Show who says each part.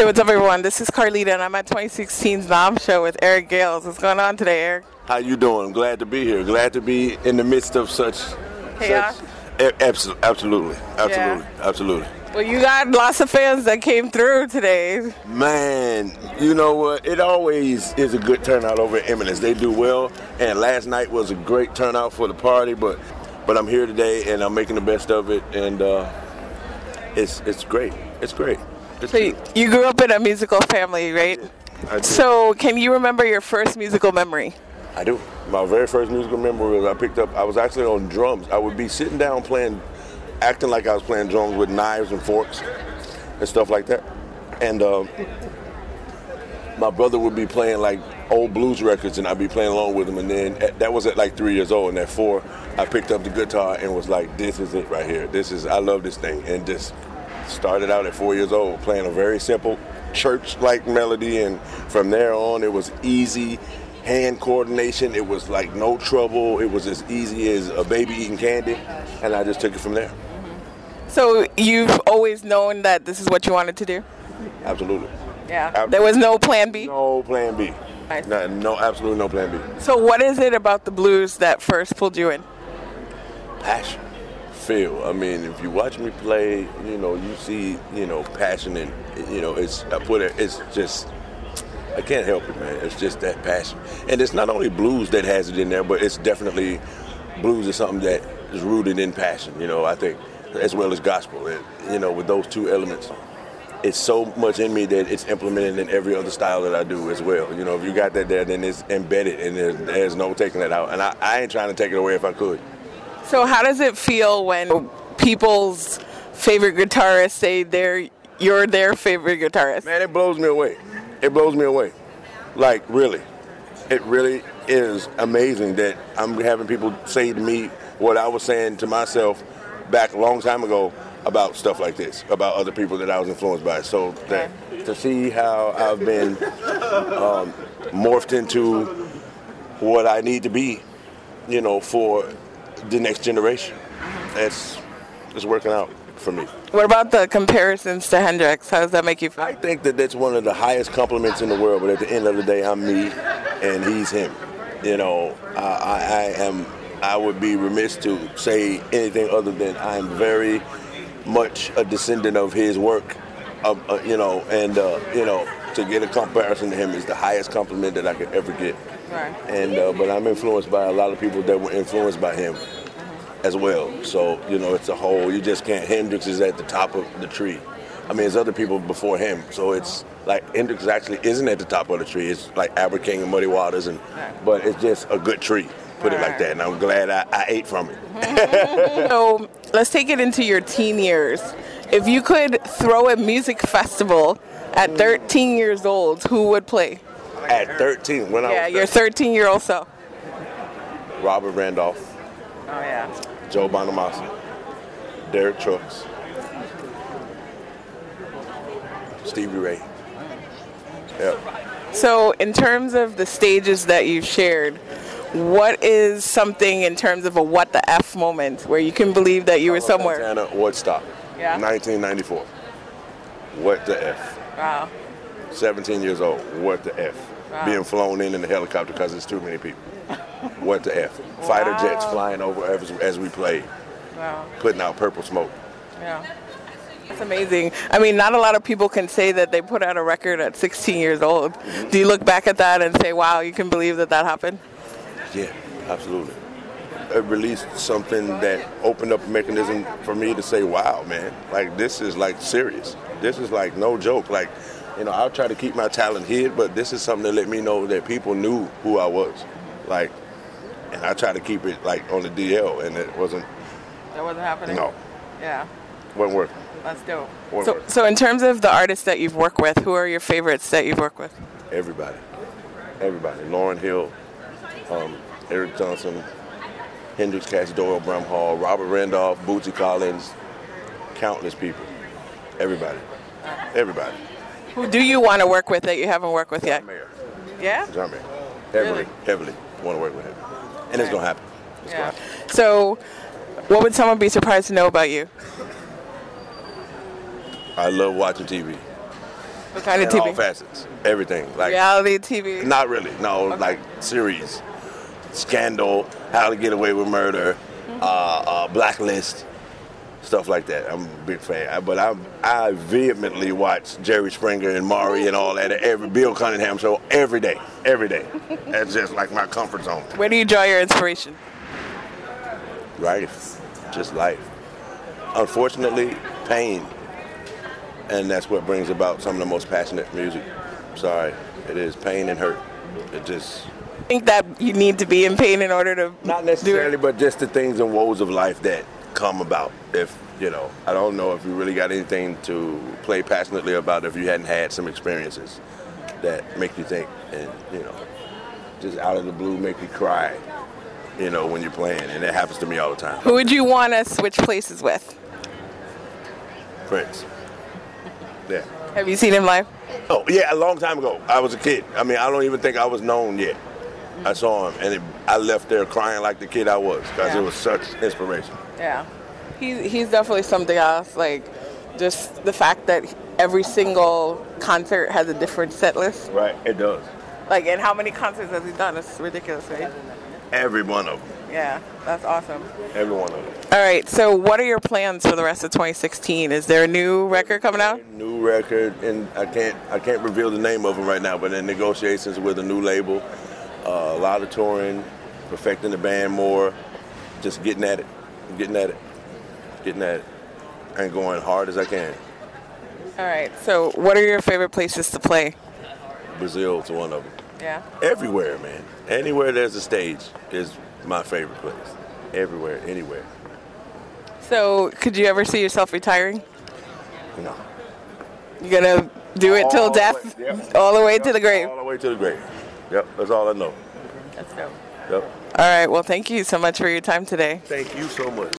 Speaker 1: Hey, what's up, everyone? This is Carlita, and I'm at 2016's NAMM Show with Eric Gales. What's going on today, Eric?
Speaker 2: How you doing? Glad to be here. Glad to be in the midst of such
Speaker 1: chaos.
Speaker 2: Such, absolutely, absolutely, absolutely, yeah. absolutely.
Speaker 1: Well, you got lots of fans that came through today.
Speaker 2: Man, you know what? It always is a good turnout over at Eminence. They do well, and last night was a great turnout for the party. But, but I'm here today, and I'm making the best of it, and uh, it's it's great. It's great.
Speaker 1: So you grew up in a musical family, right? So can you remember your first musical memory?
Speaker 2: I do. My very first musical memory was I picked up. I was actually on drums. I would be sitting down playing, acting like I was playing drums with knives and forks and stuff like that. And uh, my brother would be playing like old blues records, and I'd be playing along with him. And then at, that was at like three years old. And at four, I picked up the guitar and was like, "This is it right here. This is I love this thing." And just started out at four years old playing a very simple church-like melody, and from there on, it was easy hand coordination. It was like no trouble. It was as easy as a baby eating candy, and I just took it from there.
Speaker 1: So you've always known that this is what you wanted to do?
Speaker 2: Absolutely.
Speaker 1: Yeah. Absolutely. There was no plan B.
Speaker 2: No plan B. Nice. No, no, absolutely no plan B.
Speaker 1: So what is it about the blues that first pulled you in?
Speaker 2: Passion feel. I mean, if you watch me play, you know, you see, you know, passion and you know, it's I put it. It's just I can't help it, man. It's just that passion, and it's not only blues that has it in there, but it's definitely blues is something that is rooted in passion. You know, I think as well as gospel, you know, with those two elements. It's so much in me that it's implemented in every other style that I do as well. You know, if you got that there, then it's embedded, and there's, there's no taking that out. And I, I ain't trying to take it away if I could.
Speaker 1: So how does it feel when people's favorite guitarists say they're you're their favorite guitarist?
Speaker 2: Man, it blows me away. It blows me away. Like really. It really is amazing that I'm having people say to me what I was saying to myself back a long time ago about stuff like this, about other people that I was influenced by. So that, to see how I've been um, morphed into what I need to be, you know, for the next generation. It's it's working out for me.
Speaker 1: What about the comparisons to Hendrix? How does that make you feel?
Speaker 2: I think that that's one of the highest compliments in the world. But at the end of the day, I'm me, and he's him. You know, I, I, I am. I would be remiss to say anything other than I'm very much a descendant of his work. Uh, uh, you know, and uh, you know, to get a comparison to him is the highest compliment that I could ever get. Right. And uh, but I'm influenced by a lot of people that were influenced by him mm-hmm. as well. So you know, it's a whole. You just can't. Hendrix is at the top of the tree. I mean, there's other people before him, so it's like Hendrix actually isn't at the top of the tree. It's like Albert King and Muddy Waters, and right. but it's just a good tree. Put it like that, and I'm glad I, I ate from
Speaker 1: it. so let's take it into your teen years. If you could throw a music festival at 13 years old, who would play?
Speaker 2: At 13 when
Speaker 1: yeah,
Speaker 2: I
Speaker 1: Yeah, your 13 year old self.
Speaker 2: Robert Randolph.
Speaker 1: Oh yeah.
Speaker 2: Joe Bonamassa. Derek Trucks. Stevie Ray. Yep.
Speaker 1: So, in terms of the stages that you've shared, what is something in terms of a what the F moment where you can believe that you were somewhere?
Speaker 2: Montana, Woodstock.
Speaker 1: Yeah.
Speaker 2: 1994. What the F?
Speaker 1: Wow.
Speaker 2: 17 years old. What the F? Wow. Being flown in in the helicopter because it's too many people. what the F? Wow. Fighter jets flying over as, as we play. Wow. Putting out purple smoke.
Speaker 1: Yeah. That's amazing. I mean, not a lot of people can say that they put out a record at 16 years old. Mm-hmm. Do you look back at that and say, wow, you can believe that that happened?
Speaker 2: Yeah, absolutely. It released something that opened up a mechanism for me to say, wow, man, like this is like serious. This is like no joke. Like you know, I'll try to keep my talent hid, but this is something that let me know that people knew who I was. Like, and I try to keep it like on the DL, and it wasn't.
Speaker 1: That wasn't happening.
Speaker 2: No.
Speaker 1: Yeah.
Speaker 2: Wasn't working.
Speaker 1: That's dope. Wasn't so, working. so in terms of the artists that you've worked with, who are your favorites that you've worked with?
Speaker 2: Everybody. Everybody. Lauryn Hill, um, Eric Johnson, Hendrix Cash, Doyle Bramhall, Robert Randolph, Bootsy Collins, countless people. Everybody. Everybody.
Speaker 1: Who do you want to work with that you haven't worked with yet?
Speaker 2: John Mayer.
Speaker 1: Yeah?
Speaker 2: John Mayer. Heavily, really? heavily want to work with him. And right. it's going to happen. It's
Speaker 1: yeah. Happen. So, what would someone be surprised to know about you?
Speaker 2: I love watching TV.
Speaker 1: What kind of
Speaker 2: TV? all facets, everything. Like
Speaker 1: Reality TV.
Speaker 2: not really. No, like series, Scandal, How to Get Away with Murder, uh, uh, Blacklist, stuff like that. I'm a big fan. I, but I I vehemently watch Jerry Springer and Maury and all that. Every Bill Cunningham show every day, every day. That's just like my comfort zone.
Speaker 1: Where do you draw your inspiration?
Speaker 2: Life, just life. Unfortunately, pain, and that's what brings about some of the most passionate music. Sorry, it is pain and hurt. It just
Speaker 1: I think that you need to be in pain in order to
Speaker 2: not necessarily, but just the things and woes of life that come about. If you know, I don't know if you really got anything to play passionately about if you hadn't had some experiences that make you think, and you know, just out of the blue make you cry. You know, when you're playing, and it happens to me all the time.
Speaker 1: Who would you want to switch places with?
Speaker 2: Prince. Yeah.
Speaker 1: Have you seen him live?
Speaker 2: Oh yeah, a long time ago. I was a kid. I mean, I don't even think I was known yet. I saw him, and it, I left there crying like the kid I was because
Speaker 1: Yeah.
Speaker 2: it was such inspiration.
Speaker 1: Yeah. He's, he's definitely something else. Like, just the fact that every single concert has a different set list.
Speaker 2: Right. It does.
Speaker 1: Like, and how many concerts has he done? It's ridiculous, right?
Speaker 2: Every one of them.
Speaker 1: Yeah, that's awesome.
Speaker 2: Every one of them.
Speaker 1: All right, so what are your plans for the rest of 2016? Is there a new record coming out?
Speaker 2: New record, and I can't I can't reveal the name of them right now, but in negotiations with a new label, uh, a lot of touring, perfecting the band more, just getting at it, getting at it, getting at it, and going hard as I can.
Speaker 1: All right, so what are your favorite places to play?
Speaker 2: Brazil is one of them.
Speaker 1: Yeah.
Speaker 2: Everywhere, man. Anywhere there's a stage is my favorite place. Everywhere, anywhere.
Speaker 1: So, could you ever see yourself retiring?
Speaker 2: No.
Speaker 1: You gonna do it till
Speaker 2: All the
Speaker 1: death,
Speaker 2: way, yep.
Speaker 1: all the way to the grave?
Speaker 2: All the way to the grave. Yep, that's all I know.
Speaker 1: That's dope.
Speaker 2: Yep.
Speaker 1: All right, well, thank you so much for your time today.
Speaker 2: Thank you so much.